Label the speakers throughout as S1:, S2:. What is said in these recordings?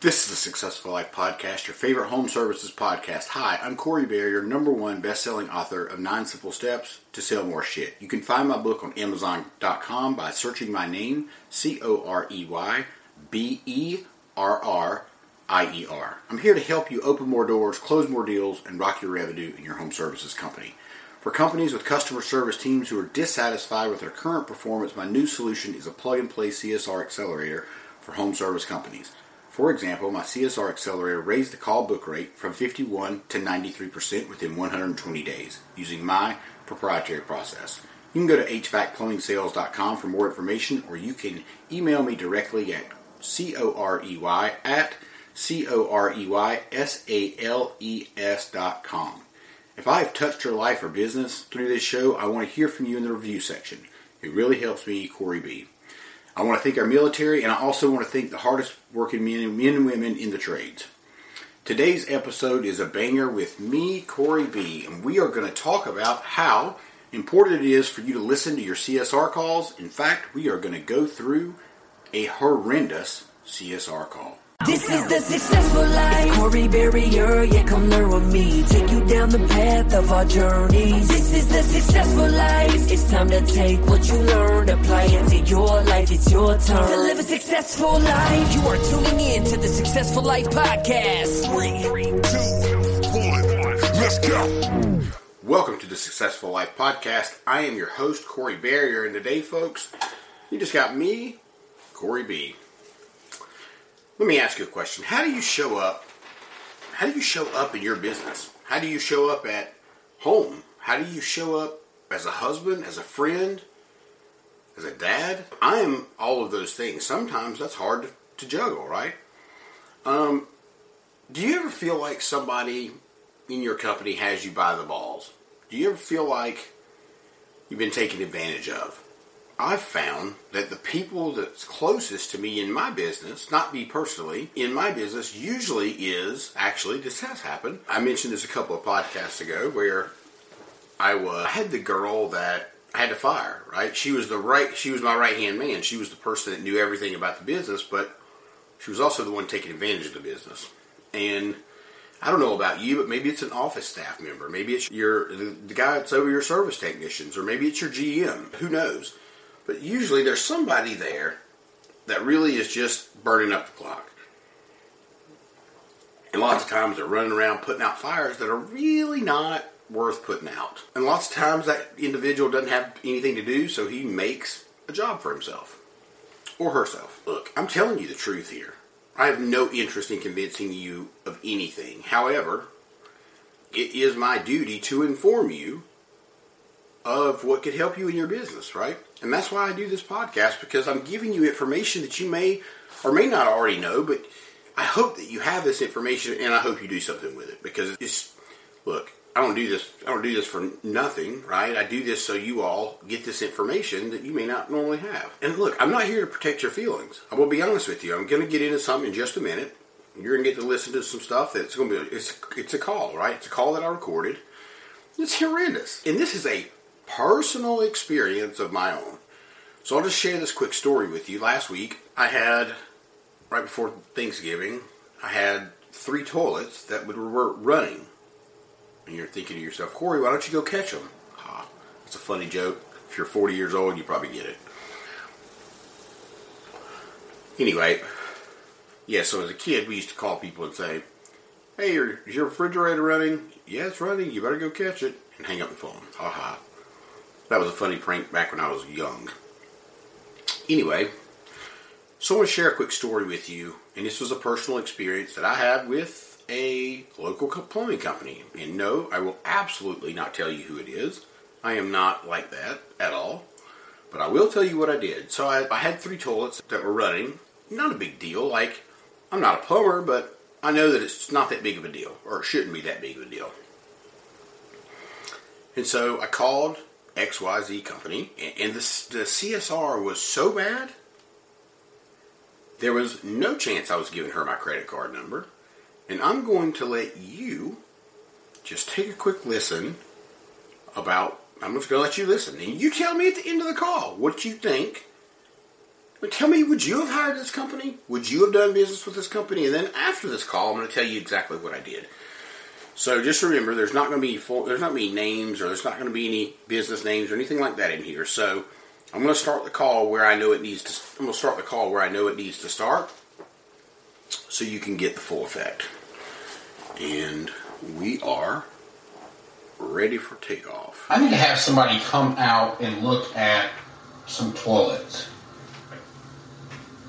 S1: This is the Successful Life Podcast, your favorite home services podcast. Hi, I'm Corey Berrier, number one best-selling author of Nine Simple Steps to Sell More Shit. You can find my book on Amazon.com by searching my name, C-O-R-E-Y B-E-R-R-I-E-R. I'm here to help you open more doors, close more deals, and rock your revenue in your home services company. For companies with customer service teams who are dissatisfied with their current performance, my new solution is a plug-and-play CSR accelerator for home service companies. For example, my CSR accelerator raised the call book rate from 51 to 93% within 120 days using my proprietary process. You can go to hvacplumbing.sales.com for more information or you can email me directly at C-O-R-E-Y at C-O-R-E-Y-S-A-L-E-S dot com. If I have touched your life or business through this show, I want to hear from you in the review section. It really helps me, Corey B. I want to thank our military, and I also want to thank the hardest working men, men and women in the trades. Today's episode is a banger with me, Corey B, and we are going to talk about how important it is for you to listen to your CSR calls. In fact, we are going to go through a horrendous CSR call.
S2: This is the successful life. It's Corey Berrier, yeah, come learn with me. Take you down the path of our journeys. This is the successful life. It's time to take what you learned, apply It's your turn to live a successful life. You are tuning in to the Successful Life Podcast. Three, two,
S1: one, let's go. Welcome to the Successful Life Podcast. I am your host, Corey Berrier, and today, folks, you just got me, Corey B. Let me ask you a question. How do you show up? How do you show up in your business? How do you show up at home? How do you show up as a husband, as a friend, as a dad? I am all of those things. Sometimes that's hard to, to juggle, right? Um, do you ever feel like somebody in your company has you by the balls? Do you ever feel like you've been taken advantage of? I've found that the people that's closest to me in my business, not me personally, in my business usually is actually this has happened. I mentioned this a couple of podcasts ago where I was I had the girl that I had to fire, right? She was the right she was my right hand man. She was the person that knew everything about the business, but she was also the one taking advantage of the business. And I don't know about you, but maybe it's an office staff member. Maybe it's your the, the guy that's over your service technicians, or maybe it's your GM. Who knows? But usually there's somebody there that really is just burning up the clock. And lots of times they're running around putting out fires that are really not worth putting out. And lots of times that individual doesn't have anything to do, so he makes a job for himself or herself. Look, I'm telling you the truth here. I have no interest in convincing you of anything. However, it is my duty to inform you of what could help you in your business, right? And that's why I do this podcast because I'm giving you information that you may or may not already know, but I hope that you have this information and I hope you do something with it because it's look, I don't do this I don't do this for nothing, right? I do this so you all get this information that you may not normally have. And look, I'm not here to protect your feelings. I will be honest with you. I'm going to get into something in just a minute. You're going to get to listen to some stuff that's going to be it's it's a call, right? It's a call that I recorded. It's horrendous. And this is a personal experience of my own. So I'll just share this quick story with you. Last week, I had, right before Thanksgiving, I had three toilets that were running. And you're thinking to yourself, Corey, why don't you go catch them? Ah, it's a funny joke. If you're 40 years old, you probably get it. Anyway, yeah, so as a kid, we used to call people and say, Hey, is your refrigerator running? Yeah, it's running. You better go catch it. And hang up the phone. Haha. That was a funny prank back when I was young. Anyway, so I want to share a quick story with you. And this was a personal experience that I had with a local plumbing company. And no, I will absolutely not tell you who it is. I am not like that at all. But I will tell you what I did. So I, I had three toilets that were running. Not a big deal. Like, I'm not a plumber, but I know that it's not that big of a deal, or it shouldn't be that big of a deal. And so I called XYZ company, and, the, the CSR was so bad, there was no chance I was giving her my credit card number. And I'm going to let you just take a quick listen about, I'm just going to let you listen. And you tell me at the end of the call what you think. But tell me, would you have hired this company? Would you have done business with this company? And then after this call, I'm going to tell you exactly what I did. So just remember, there's not going to be full, there's not going to be names or there's not going to be any business names or anything like that in here. So I'm going to start the call where I know it needs to. I'm going to start the call where I know it needs to start, so you can get the full effect. And we are ready for takeoff.
S3: I need to have somebody come out and look at some toilets.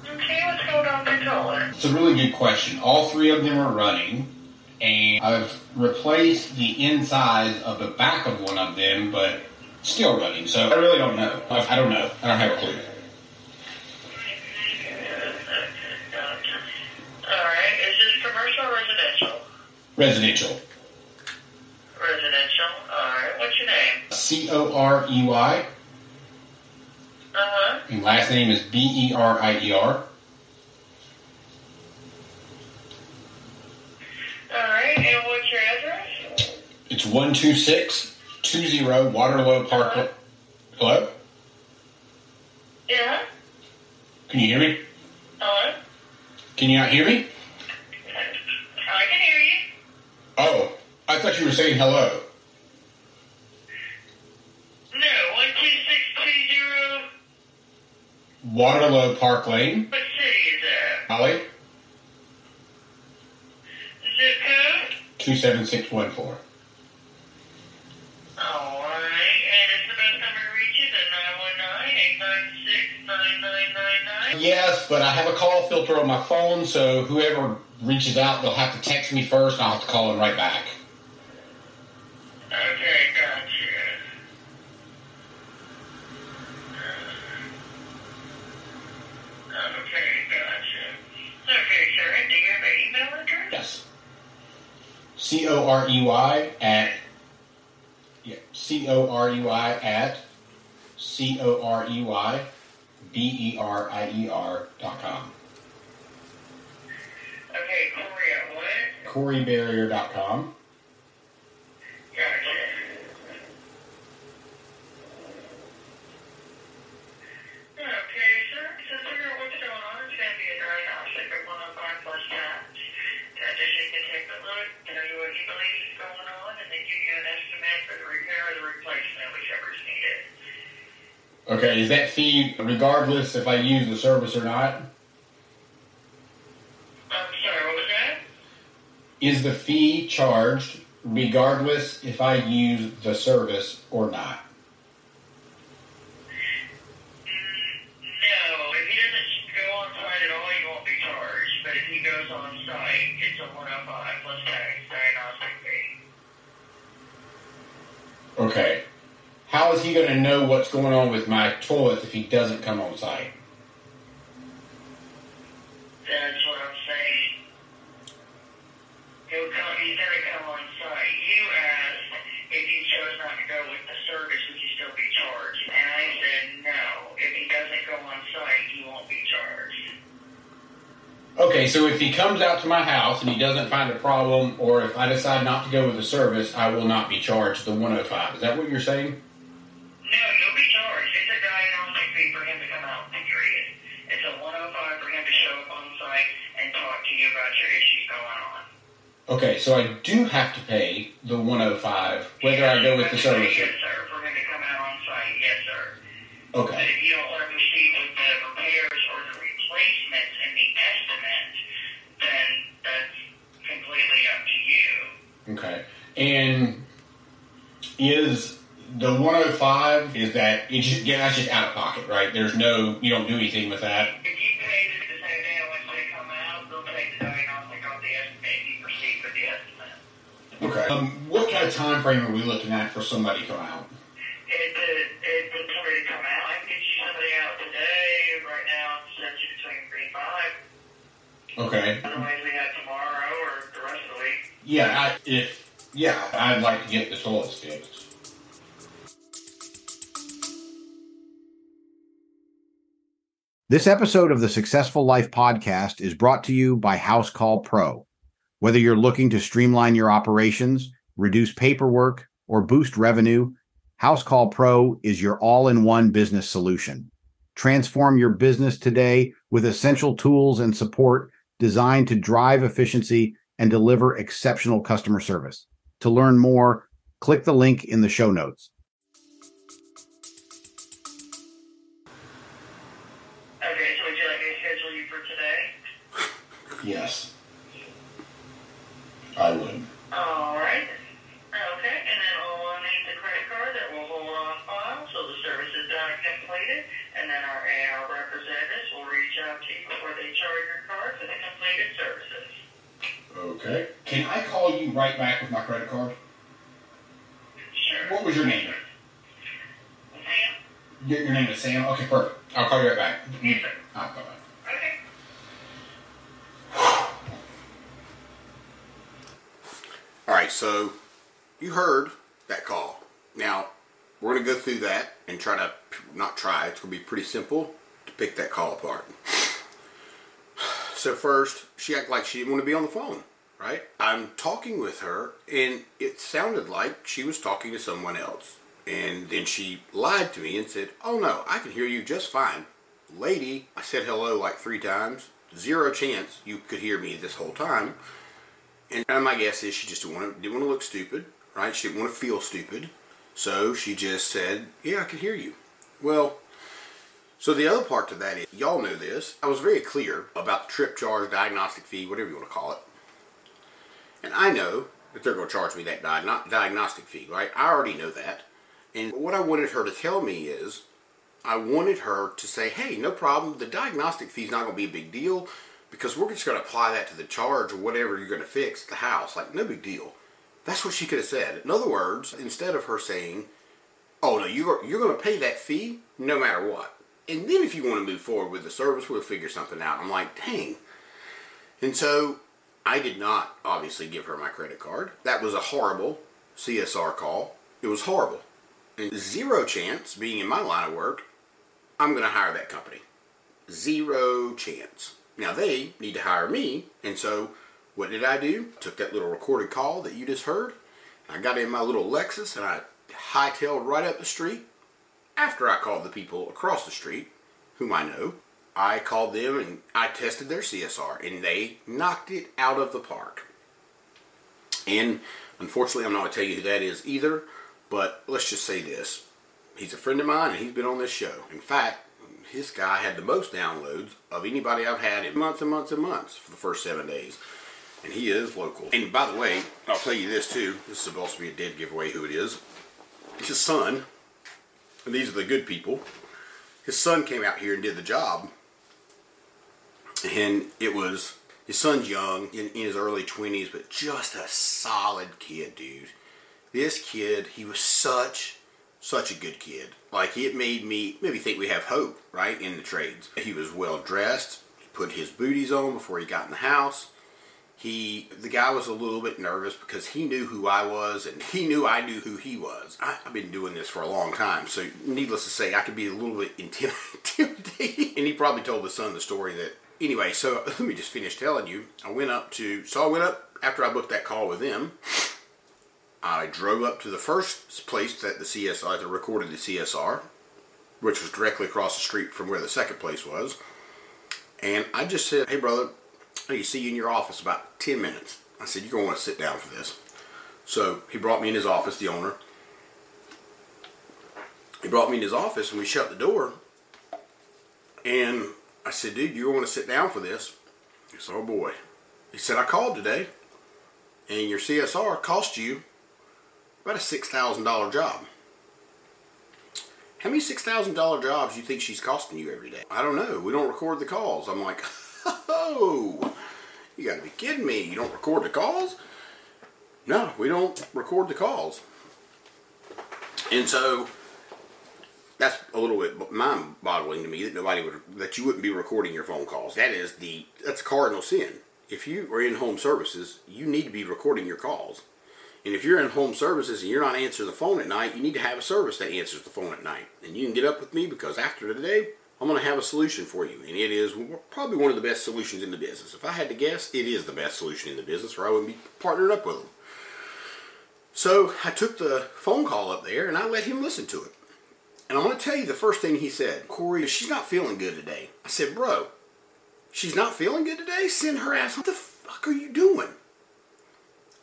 S4: Okay, what's going on with the toilet?
S3: It's a really good question. All three of them are running, and I've replaced the inside of the back of one of them, but still running. So I really don't know. I I don't know. I don't have a clue.
S4: Residential.
S3: Residential.
S4: Alright, what's your name?
S3: C O R E Y,
S4: Uh-huh.
S3: and last name is B E R I E R.
S4: Alright, and what's your address?
S3: It's one two six two zero Waterloo Park. Hello?
S4: Yeah?
S3: Can you hear me?
S4: Hello?
S3: Can you not hear me?
S4: I can hear you.
S3: Oh, I thought you were saying hello.
S4: No, 12620.
S3: Waterloo Park Lane,
S4: What city is that?
S3: Holly,
S4: Zip code?
S3: 27614.
S4: Alright, and it's the best number to reach you, the 919-896-9999.
S3: Yes, but I have a call filter on my phone, so whoever reaches out, they'll have to text me first, and I'll have to call them right back.
S4: Okay, gotcha. Okay, gotcha. Okay, sir, do you have an email address?
S3: Yes. C O R E Y at yeah C O R E Y at C O R E Y B E R I E R dot com.
S4: What?
S3: CoreyBerrier dot com.
S4: Gotcha. Okay, sir, so figure out what's going on. It's going to be a diagnostic of 105 plus times. Dietitian can take a look, you what he believes is going on, and then give you an estimate for the repair or the replacement, whichever's needed.
S3: Okay, is that fee regardless if I use the service or not?
S4: I'm sorry, what was that?
S3: Is the fee charged regardless if I use the service or not?
S4: No, if he doesn't go on site at all, he won't be charged. But if he goes on site, it's a 105 plus tax diagnostic fee.
S3: Okay. How is he going to know what's going on with my toilets if he doesn't come on site?
S4: That's what I'm saying. He'll come, he's gonna come on site. You asked if he chose not to go with the service, would you still be charged? And I said no. If he doesn't go on site, he won't be charged.
S3: Okay, so if he comes out to my house and he doesn't find a problem, or if I decide not to go with the service, I will not be charged the 105. Is that what you're saying?
S4: No, you'll be charged. It's a diagnostic fee for him to come out, period. It's a 105 for him to show up on site and talk to you about your issues going on.
S3: Okay, so I do have to pay the 105 whether I go with the service
S4: Yes, sir. For him to come out on site, yes, sir.
S3: Okay.
S4: But if you don't want to proceed with the repairs or the replacements and the estimate, then that's completely up to you. Okay.
S3: And is the 105 is that it's just, yeah, that's just out of pocket, right? There's no you don't do anything with that.
S4: If you pay the estimate.
S3: Okay. Um, what kind of time frame are we looking at for somebody to come out?
S4: It, it, it, it's somebody to come out. I can get you somebody out today. Right now, it's set you between three and five.
S3: Okay.
S4: Otherwise, we have tomorrow or the rest of the week.
S3: Yeah, I, if yeah, I'd like to get the toilets fixed.
S1: This episode of the Successful Life podcast is brought to you by House Call Pro. Whether you're looking to streamline your operations, reduce paperwork, or boost revenue, House Call Pro is your all in one business solution. Transform your business today with essential tools and support designed to drive efficiency and deliver exceptional customer service. To learn more, click the link in the show notes.
S4: Okay, so would you like me to schedule you for today?
S3: Yes. I would.
S4: All right. Okay, and then we'll need the credit card that we'll hold on file so the service is done and completed, and then our AR representatives will reach out to you before they charge your card for the completed services.
S3: Okay. Can I call you right back with my credit card?
S4: Sure.
S3: What was your name?
S4: Sam?
S3: Your, your name is Sam? Okay, perfect. I'll call you right back.
S4: Yes, sir.
S3: All right, bye-bye.
S1: All right, so you heard that call. Now, we're going to go through that and try to, not try, it's going to be pretty simple to pick that call apart. So, first, she acted like she didn't want to be on the phone, right? I'm talking with her, and it sounded like she was talking to someone else. And then she lied to me and said, Oh no, I can hear you just fine. Lady, I said hello like three times. Zero chance you could hear me this whole time. And my guess is she just didn't want to, didn't want to look stupid, right? She didn't want to feel stupid. So she just said, Yeah, I can hear you. Well, so the other part to that is, y'all know this. I was very clear about the trip charge, diagnostic fee, whatever you want to call it. And I know that they're going to charge me that diagno- diagnostic fee, right? I already know that. And what I wanted her to tell me is, I wanted her to say, hey, no problem. The diagnostic fee is not going to be a big deal because we're just going to apply that to the charge or whatever you're going to fix the house. Like, no big deal. That's what she could have said. In other words, instead of her saying, oh, no, you're, you're going to pay that fee no matter what. And then if you want to move forward with the service, we'll figure something out. I'm like, dang. And so I did not obviously give her my credit card. That was a horrible CSR call. It was horrible. And zero chance, being in my line of work, I'm going to hire that company. Zero chance. Now they need to hire me. And so what did I do? Took that little recorded call that you just heard. I got in my little Lexus and I hightailed right up the street. After I called the people across the street, whom I know, I called them and I tested their CSR and they knocked it out of the park. And unfortunately, I'm not going to tell you who that is either, but let's just say this. He's a friend of mine and he's been on this show. In fact, his guy had the most downloads of anybody I've had in months and months and months for the first seven days. And he is local. And by the way, I'll tell you this too. This is supposed to be a dead giveaway who it is. His son, and these are the good people, his son came out here and did the job. And it was, his son's young, in, in his early 20s, but just a solid kid, dude. This kid, he was such, such a good kid. Like, it made me maybe think we have hope, right, in the trades. He was well dressed. He put his booties on before he got in the house he the guy was a little bit nervous because he knew who I was and he knew I knew who he was. I, have been doing this for a long time, so needless to say, I could be a little bit intim- intimidating. And he probably told his son the story that anyway. So let me just finish telling you. I went up to so I went up after I booked that call with them. I drove up to the first place that the CSR that recorded the CSR, which was directly across the street from where the second place was. And I just said, "Hey, brother." I need to see you in your office about 10 minutes. I said, You're to want to sit down for this. So he brought me in his office, the owner. He brought me in his office and we shut the door. And I said, Dude, you're to want to sit down for this? He said, Oh boy. He said, I called today and your CSR cost you about a $6,000 job. How many $6,000 jobs you think she's costing you every day? I don't know. We don't record the calls. I'm like, oh, you got to be kidding me. You don't record the calls? No, we don't record the calls. And so that's a little bit mind-boggling to me that nobody would that you wouldn't be recording your phone calls. That is the that's cardinal sin. If you are in home services, you need to be recording your calls. And if you're in home services and you're not answering the phone at night, you need to have a service that answers the phone at night. And you can get up with me because after today, I'm going to have a solution for you. And it is probably one of the best solutions in the business. If I had to guess, it is the best solution in the business, or I wouldn't be partnered up with them. So I took the phone call up there and I let him listen to it. And I'm going to tell you the first thing he said Corey, she's not feeling good today. I said, Bro, she's not feeling good today? Send her ass. What the fuck are you doing?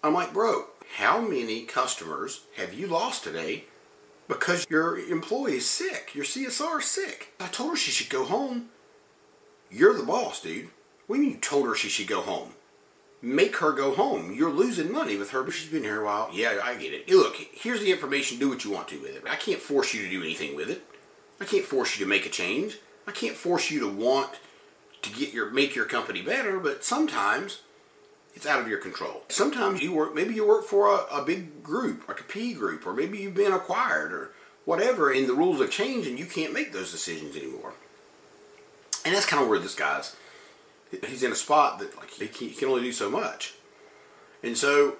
S1: I'm like, Bro, how many customers have you lost today because your employee is sick? Your CSR is sick. I told her she should go home. You're the boss, dude. Mean you told her she should go home? Make her go home. You're losing money with her, but she's been here a while. Yeah, I get it. Look, here's the information. Do what you want to with it. I can't force you to do anything with it. I can't force you to make a change. I can't force you to want to get your make your company better, but sometimes it's out of your control. Sometimes you work, maybe you work for a, a big group, like a P group, or maybe you've been acquired or whatever, and the rules have changed and you can't make those decisions anymore. And that's kind of where this guy's, he's in a spot that like he can, he can only do so much. And so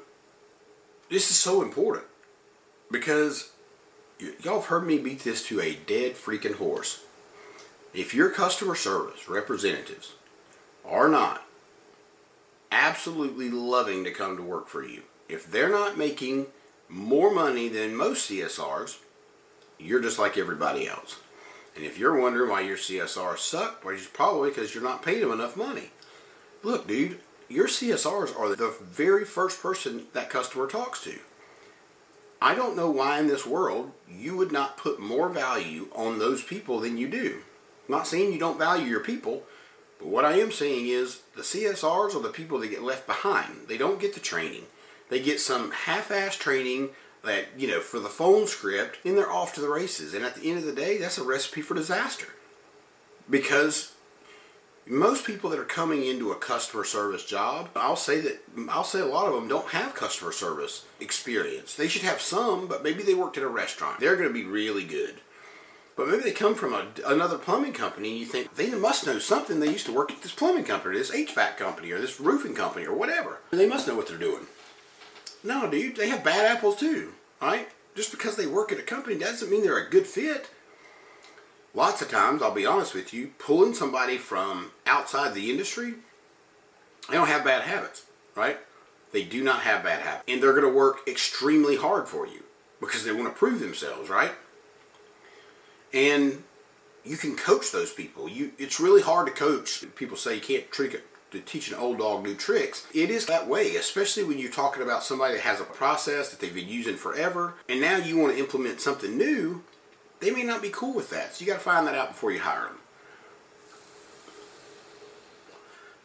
S1: this is so important because y- y'all have heard me beat this to a dead freaking horse. If your customer service representatives are not absolutely loving to come to work for you. If they're not making more money than most CSRs, you're just like everybody else. And if you're wondering why your CSRs suck, well, it's probably because you're not paying them enough money. Look, dude, your CSRs are the very first person that customer talks to. I don't know why in this world you would not put more value on those people than you do. I'm not saying you don't value your people, but what I am saying is the CSRs are the people that get left behind. They don't get the training. They get some half-ass training that, you know, for the phone script, and they're off to the races. And at the end of the day, that's a recipe for disaster. Because most people that are coming into a customer service job, I'll say that I'll say a lot of them don't have customer service experience. They should have some, but maybe they worked at a restaurant. They're going to be really good. But maybe they come from a, another plumbing company and you think they must know something. They used to work at this plumbing company, or this HVAC company, or this roofing company, or whatever. They must know what they're doing. No, dude, they have bad apples too, right? Just because they work at a company doesn't mean they're a good fit. Lots of times, I'll be honest with you, pulling somebody from outside the industry, they don't have bad habits, right? They do not have bad habits. And they're going to work extremely hard for you because they want to prove themselves, right? And you can coach those people. You, it's really hard to coach. People say you can't trick it, to teach an old dog new tricks. It is that way, especially when you're talking about somebody that has a process that they've been using forever, and now you want to implement something new. They may not be cool with that, so you got to find that out before you hire them.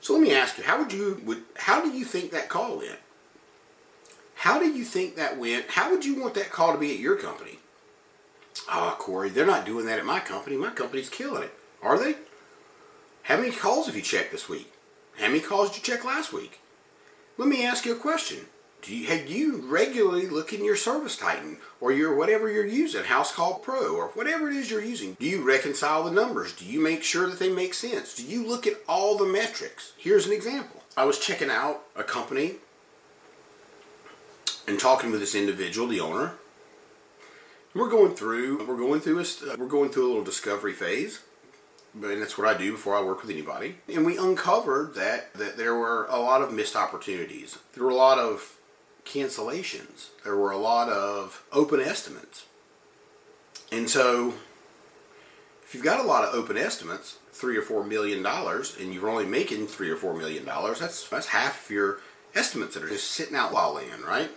S1: So let me ask you, how would you would how do you think that call went? How do you think that went? How would you want that call to be at your company? Oh, Corey, they're not doing that at my company. My company's killing it. Are they? How many calls have you checked this week? How many calls did you check last week? Let me ask you a question. Do you, have you regularly look in your Service Titan or your whatever you're using, House Call Pro or whatever it is you're using? Do you reconcile the numbers? Do you make sure that they make sense? Do you look at all the metrics? Here's an example. I was checking out a company and talking with this individual, the owner, we're going through we're going through a uh, we're going through a little discovery phase and that's what I do before I work with anybody. And we uncovered that that there were a lot of missed opportunities. There were a lot of cancellations. There were a lot of open estimates. And so if you've got a lot of open estimates, three or four million dollars, and you're only making three or four million dollars, that's that's half of your estimates that are just sitting out while laying, right?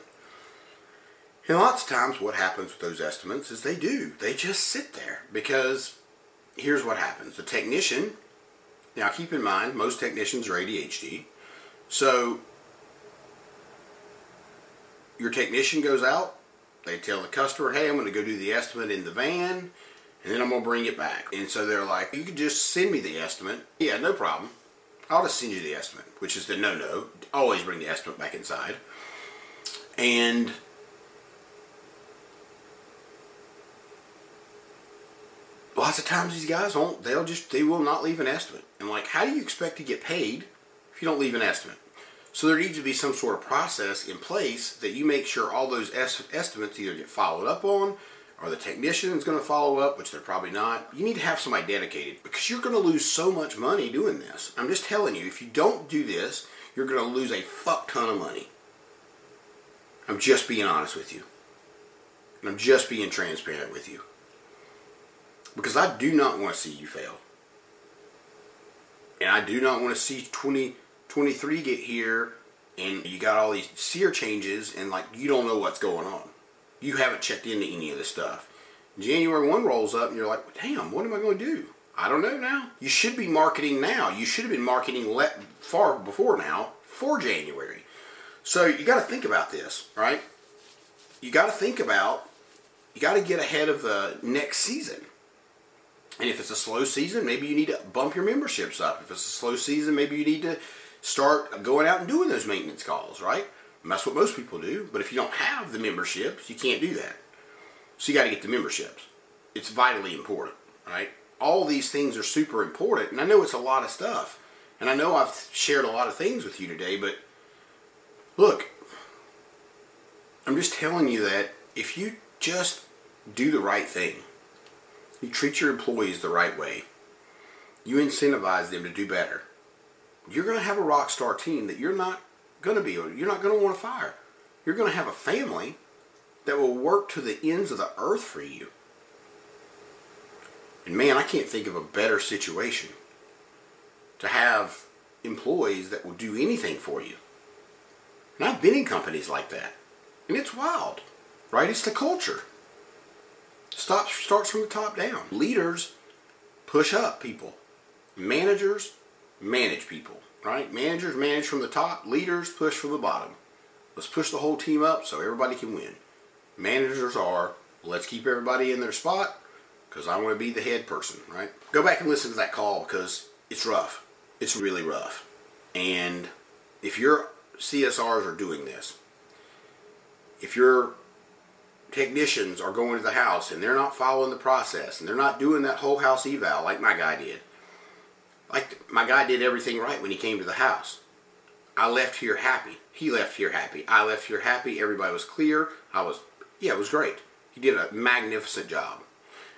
S1: And lots of times, what happens with those estimates is they do. They just sit there because here's what happens. The technician, now keep in mind, most technicians are ADHD. So your technician goes out They tell the customer, hey, I'm going to go do the estimate in the van, and then I'm going to bring it back. And so they're like, you could just send me the estimate. Yeah, no problem. I'll just send you the estimate, which is the no no. Always bring the estimate back inside. And lots of times these guys won't, they'll just, they will not leave an estimate. And like, how do you expect to get paid if you don't leave an estimate? So there needs to be some sort of process in place that you make sure all those es- estimates either get followed up on or the technician is going to follow up, which they're probably not. You need to have somebody dedicated because you're going to lose so much money doing this. I'm just telling you, if you don't do this, you're going to lose a fuck ton of money. I'm just being honest with you. And I'm just being transparent with you. Because I do not want to see you fail. And I do not want to see 2023 get here and you got all these SEER changes and like you don't know what's going on. You haven't checked into any of this stuff. January 1 rolls up and you're like, damn, what am I going to do? I don't know now. You should be marketing now. You should have been marketing le- far before now for January. So you got to think about this, right? You got to think about, you got to get ahead of the next season. And if it's a slow season, maybe you need to bump your memberships up. If it's a slow season, maybe you need to start going out and doing those maintenance calls, right? And that's what most people do. But if you don't have the memberships, you can't do that. So you got to get the memberships. It's vitally important, right? All these things are super important. And I know it's a lot of stuff. And I know I've shared a lot of things with you today, but look, I'm just telling you that if you just do the right thing, you treat your employees the right way, you incentivize them to do better, you're going to have a rock star team that you're not going to be, you're not going to want to fire. You're going to have a family that will work to the ends of the earth for you. And man, I can't think of a better situation to have employees that will do anything for you. And I've been in companies like that. And it's wild, right? It's the culture. Starts from the top down. Leaders push up people. Managers manage people, right? Managers manage from the top. Leaders push from the bottom. Let's push the whole team up so everybody can win. Managers are, let's keep everybody in their spot because I want to be the head person, right? Go back and listen to that call because it's rough. It's really rough. And if your CSRs are doing this, if your technicians are going to the house and they're not following the process and they're not doing that whole house eval like my guy did, like my guy did everything right when he came to the house. I left here happy. He left here happy. I left here happy. Everybody was clear. I was, yeah, it was great. He did a magnificent job.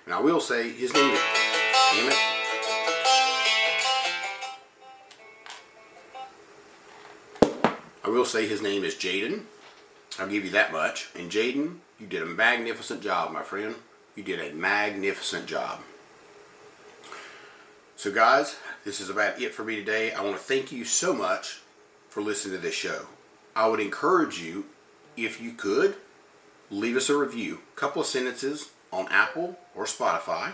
S1: And I will say his name. Damn it. I will say his name is Jaden. I'll give you that much. And Jaden, you did a magnificent job, my friend. You did a magnificent job. So, guys, this is about it for me today. I want to thank you so much for listening to this show. I would encourage you, if you could, leave us a review, a couple of sentences on Apple or Spotify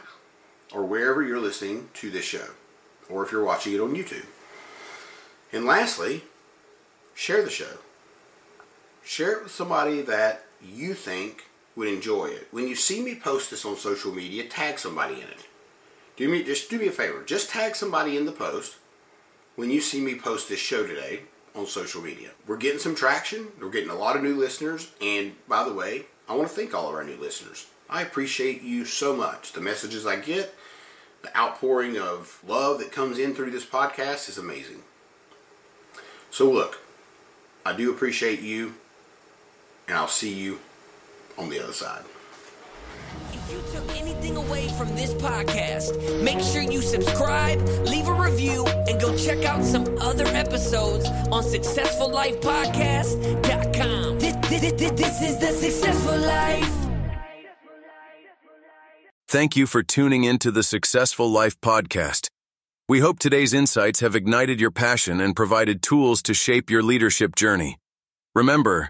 S1: or wherever you're listening to this show, or if you're watching it on YouTube. And lastly, share the show. Share it with somebody that you think would enjoy it. When you see me post this on social media, tag somebody in it. Do me just do me a favor. Just tag somebody in the post when you see me post this show today on social media. We're getting some traction. We're getting a lot of new listeners. And by the way, I want to thank all of our new listeners. I appreciate you so much. The messages I get, the outpouring of love that comes in through this podcast is amazing. So look, I do appreciate you, and I'll see you on the other side.
S2: If you took anything away from this podcast, make sure you subscribe, leave a review, and go check out some other episodes on SuccessfulLifePodcast.com. This, this, this, this is the Successful Life.
S5: Thank you for tuning in to the Successful Life Podcast. We hope today's insights have ignited your passion and provided tools to shape your leadership journey. Remember,